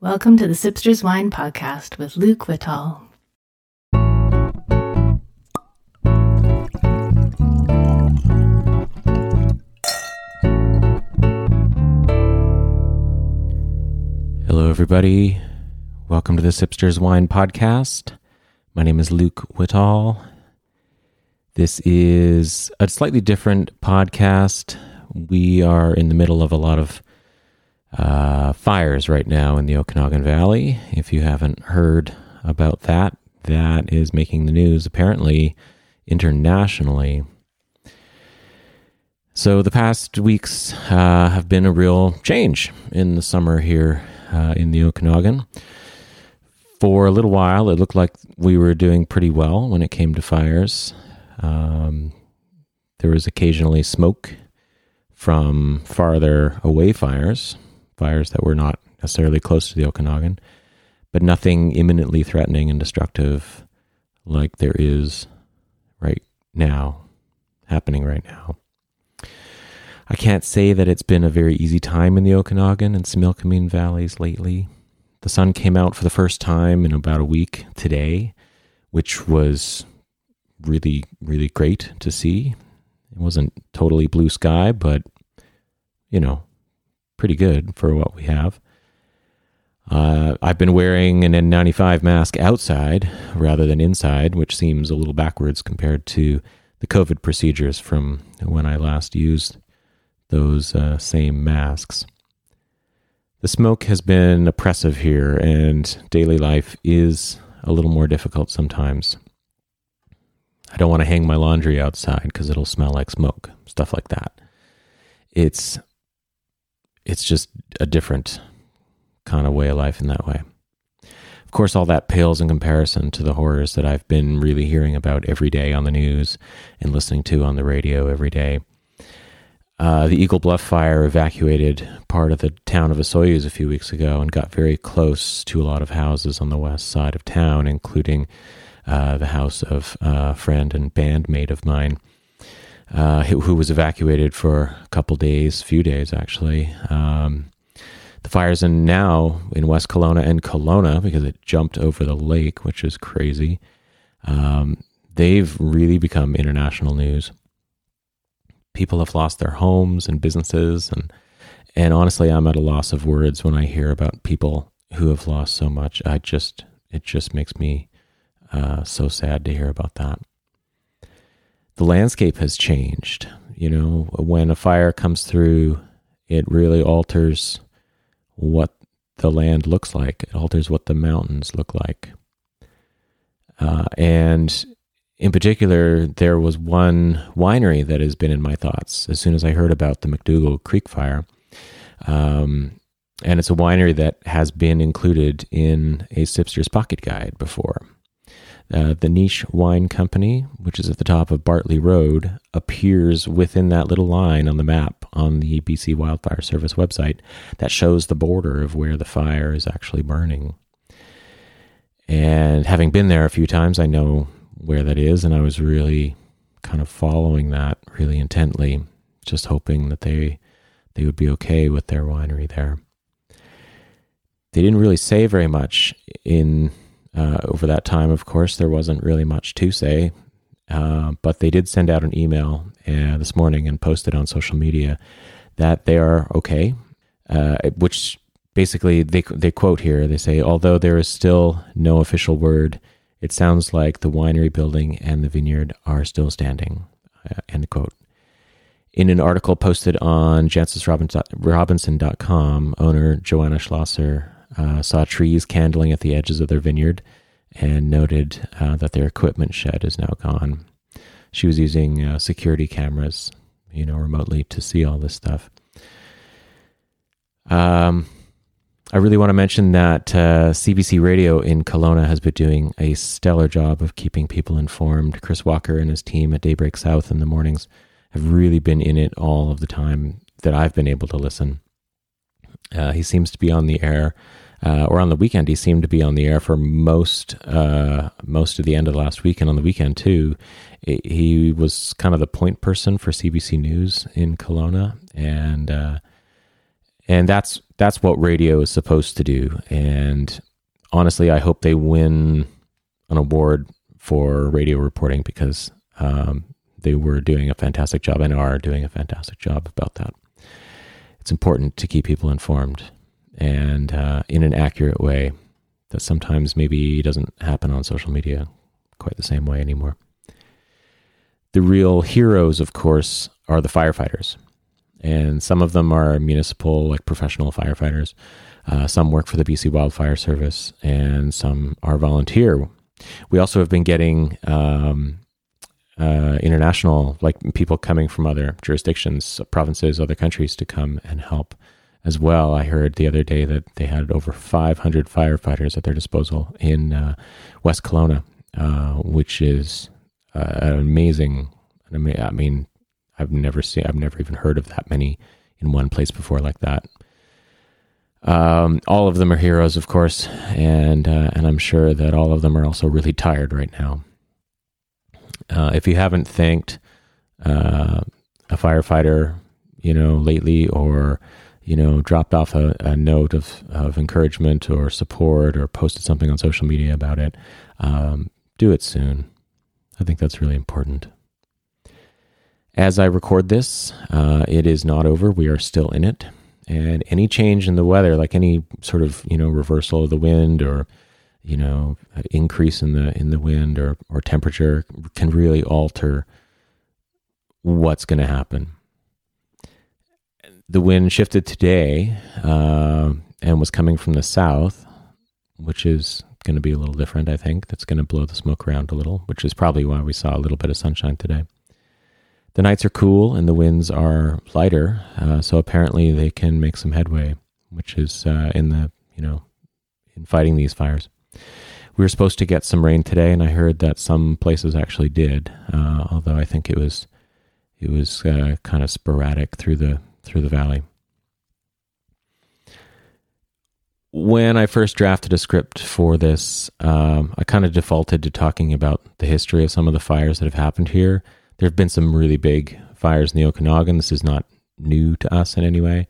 Welcome to the Sipsters Wine Podcast with Luke Whittall. Hello, everybody. Welcome to the Sipsters Wine Podcast. My name is Luke Whittall. This is a slightly different podcast. We are in the middle of a lot of uh, fires right now in the Okanagan Valley. If you haven't heard about that, that is making the news apparently internationally. So the past weeks uh, have been a real change in the summer here uh, in the Okanagan. For a little while, it looked like we were doing pretty well when it came to fires. Um, there was occasionally smoke from farther away fires, fires that were not necessarily close to the Okanagan, but nothing imminently threatening and destructive like there is right now, happening right now. I can't say that it's been a very easy time in the Okanagan and Similkameen valleys lately. The sun came out for the first time in about a week today, which was really, really great to see. It wasn't totally blue sky, but, you know, pretty good for what we have. Uh, I've been wearing an N95 mask outside rather than inside, which seems a little backwards compared to the COVID procedures from when I last used those uh, same masks. The smoke has been oppressive here, and daily life is a little more difficult sometimes. I don't want to hang my laundry outside because it'll smell like smoke, stuff like that. It's it's just a different kind of way of life in that way. Of course, all that pales in comparison to the horrors that I've been really hearing about every day on the news and listening to on the radio every day. Uh, the Eagle Bluff fire evacuated part of the town of Osoyoos a few weeks ago and got very close to a lot of houses on the west side of town, including uh, the house of a friend and bandmate of mine, uh, who was evacuated for a couple days, few days actually. Um, the fires in now in West Kelowna and Kelowna because it jumped over the lake, which is crazy. Um, they've really become international news. People have lost their homes and businesses, and and honestly, I'm at a loss of words when I hear about people who have lost so much. I just it just makes me uh, so sad to hear about that. The landscape has changed. You know, when a fire comes through, it really alters what the land looks like. It alters what the mountains look like. Uh, and in particular, there was one winery that has been in my thoughts as soon as I heard about the McDougall Creek fire. Um, and it's a winery that has been included in a Sipster's Pocket Guide before. Uh, the Niche Wine Company, which is at the top of Bartley Road, appears within that little line on the map on the BC Wildfire Service website that shows the border of where the fire is actually burning. And having been there a few times, I know where that is, and I was really kind of following that really intently, just hoping that they they would be okay with their winery there. They didn't really say very much in uh, over that time, of course, there wasn't really much to say, uh, but they did send out an email uh, this morning and posted on social media that they are okay, uh, which basically they they quote here. They say, although there is still no official word, it sounds like the winery building and the vineyard are still standing. Uh, end quote. In an article posted on JancisRobinson.com, owner Joanna Schlosser uh, saw trees candling at the edges of their vineyard and noted uh, that their equipment shed is now gone. She was using uh, security cameras, you know, remotely to see all this stuff. Um, I really want to mention that uh, CBC Radio in Kelowna has been doing a stellar job of keeping people informed. Chris Walker and his team at Daybreak South in the mornings have really been in it all of the time that I've been able to listen. Uh, he seems to be on the air uh, or on the weekend. He seemed to be on the air for most uh, most of the end of the last week, and on the weekend too. It, he was kind of the point person for CBC News in Kelowna, and uh, and that's that's what radio is supposed to do. And honestly, I hope they win an award for radio reporting because um, they were doing a fantastic job and are doing a fantastic job about that. It's important to keep people informed and uh, in an accurate way that sometimes maybe doesn't happen on social media quite the same way anymore. The real heroes, of course, are the firefighters. And some of them are municipal, like professional firefighters. Uh, some work for the BC Wildfire Service, and some are volunteer. We also have been getting um, uh, international, like people coming from other jurisdictions, provinces, other countries to come and help as well. I heard the other day that they had over 500 firefighters at their disposal in uh, West Kelowna, uh, which is uh, an amazing. I mean, I've never seen, I've never even heard of that many in one place before like that. Um, all of them are heroes, of course, and uh, and I'm sure that all of them are also really tired right now. Uh, if you haven't thanked uh, a firefighter, you know, lately, or you know, dropped off a, a, note of, of encouragement or support or posted something on social media about it, um, do it soon. I think that's really important. As I record this, uh, it is not over. We are still in it. And any change in the weather, like any sort of, you know, reversal of the wind or, you know, an increase in the in the wind or, or temperature can really alter what's going to happen the wind shifted today uh, and was coming from the south, which is going to be a little different, I think. That's going to blow the smoke around a little, which is probably why we saw a little bit of sunshine today. The nights are cool and the winds are lighter, uh, so apparently they can make some headway, which is uh, in the you know in fighting these fires. We were supposed to get some rain today, and I heard that some places actually did, uh, although I think it was it was uh, kind of sporadic through the through the valley. When I first drafted a script for this, um, I kind of defaulted to talking about the history of some of the fires that have happened here. There have been some really big fires in the Okanagan. This is not new to us in any way.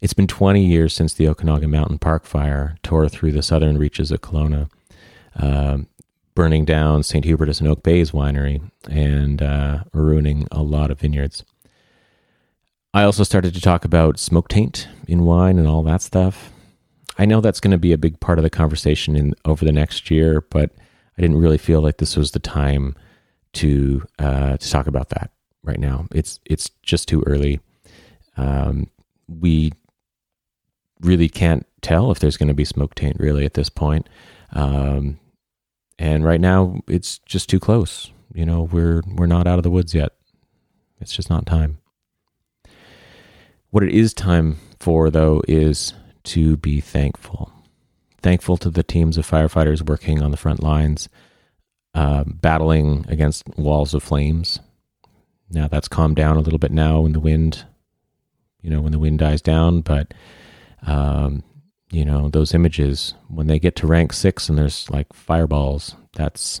It's been 20 years since the Okanagan Mountain Park fire tore through the southern reaches of Kelowna, uh, burning down St. Hubertus and Oak Bay's winery and uh, ruining a lot of vineyards. I also started to talk about smoke taint in wine and all that stuff. I know that's going to be a big part of the conversation in over the next year, but I didn't really feel like this was the time to uh, to talk about that right now. It's it's just too early. Um, we really can't tell if there's going to be smoke taint really at this point. Um, and right now, it's just too close. You know, we're we're not out of the woods yet. It's just not time. What it is time for, though, is to be thankful. Thankful to the teams of firefighters working on the front lines, uh, battling against walls of flames. Now that's calmed down a little bit now when the wind, you know, when the wind dies down. But, um, you know, those images when they get to rank six and there's like fireballs, that's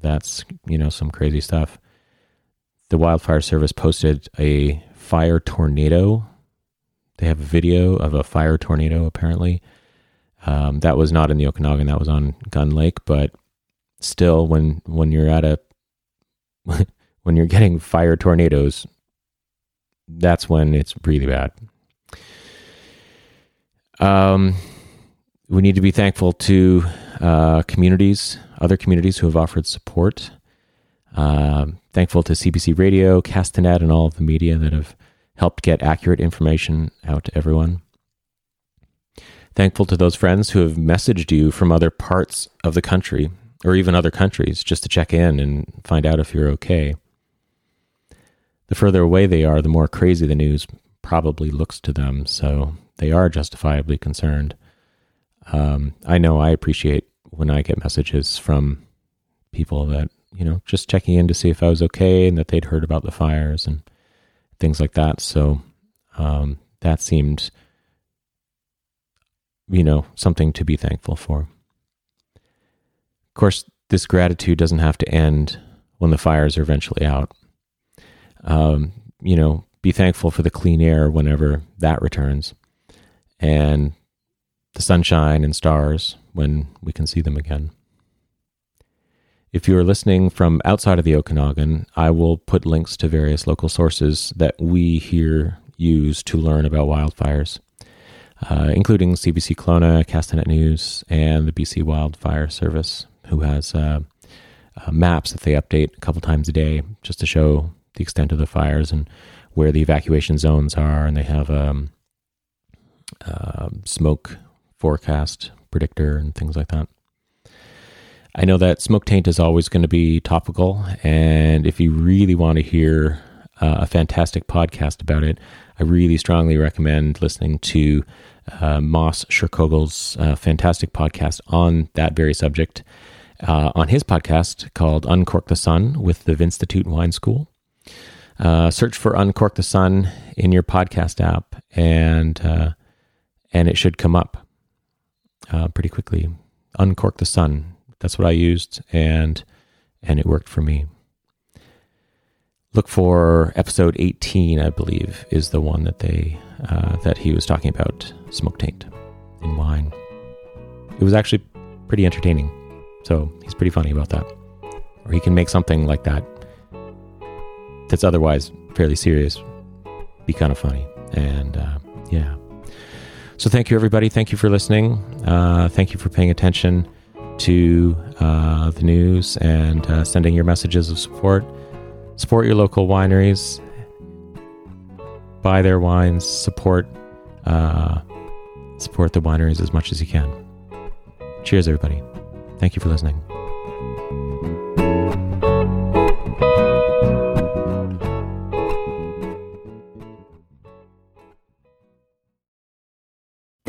that's you know some crazy stuff. The wildfire service posted a fire tornado they have a video of a fire tornado, apparently. Um, that was not in the Okanagan, that was on Gun Lake, but still, when, when you're at a, when you're getting fire tornadoes, that's when it's really bad. Um, we need to be thankful to uh, communities, other communities who have offered support. Uh, thankful to CBC Radio, Castanet, and all of the media that have helped get accurate information out to everyone. Thankful to those friends who have messaged you from other parts of the country or even other countries just to check in and find out if you're okay. The further away they are, the more crazy the news probably looks to them, so they are justifiably concerned. Um, I know I appreciate when I get messages from people that, you know, just checking in to see if I was okay and that they'd heard about the fires and things like that. So um, that seemed, you know, something to be thankful for. Of course, this gratitude doesn't have to end when the fires are eventually out. Um, you know, be thankful for the clean air whenever that returns. And the sunshine and stars when we can see them again. If you are listening from outside of the Okanagan, I will put links to various local sources that we here use to learn about wildfires, uh, including CBC Kelowna, Castanet News, and the BC Wildfire Service, who has uh, uh, maps that they update a couple times a day just to show the extent of the fires and where the evacuation zones are. And they have um, uh, smoke forecast predictor and things like that. I know that smoke taint is always going to be topical, and if you really want to hear uh, a fantastic podcast about it, I really strongly recommend listening to uh, Moss Scherkogel's uh, fantastic podcast on that very subject. Uh, on his podcast called Uncork the Sun with the Vinstitute Wine School. Uh, search for Uncork the Sun in your podcast app, and uh, and it should come up pretty quickly. Uncork the Sun that's what I used, and and it worked for me. Look for episode 18, I believe, is the one that they uh, that he was talking about smoke taint in wine. It was actually pretty entertaining, so he's pretty funny about that. Or he can make something like that that's otherwise fairly serious be kind of funny, and uh, yeah. So thank you, everybody. Thank you for listening. Uh, thank you for paying attention to uh, the news and uh, sending your messages of support. Support your local wineries, buy their wines, support uh, support the wineries as much as you can. Cheers, everybody! Thank you for listening.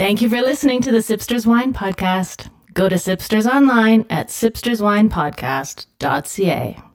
Thank you for listening to the Sipsters Wine Podcast. Go to Sipsters online at sipsterswinepodcast.ca.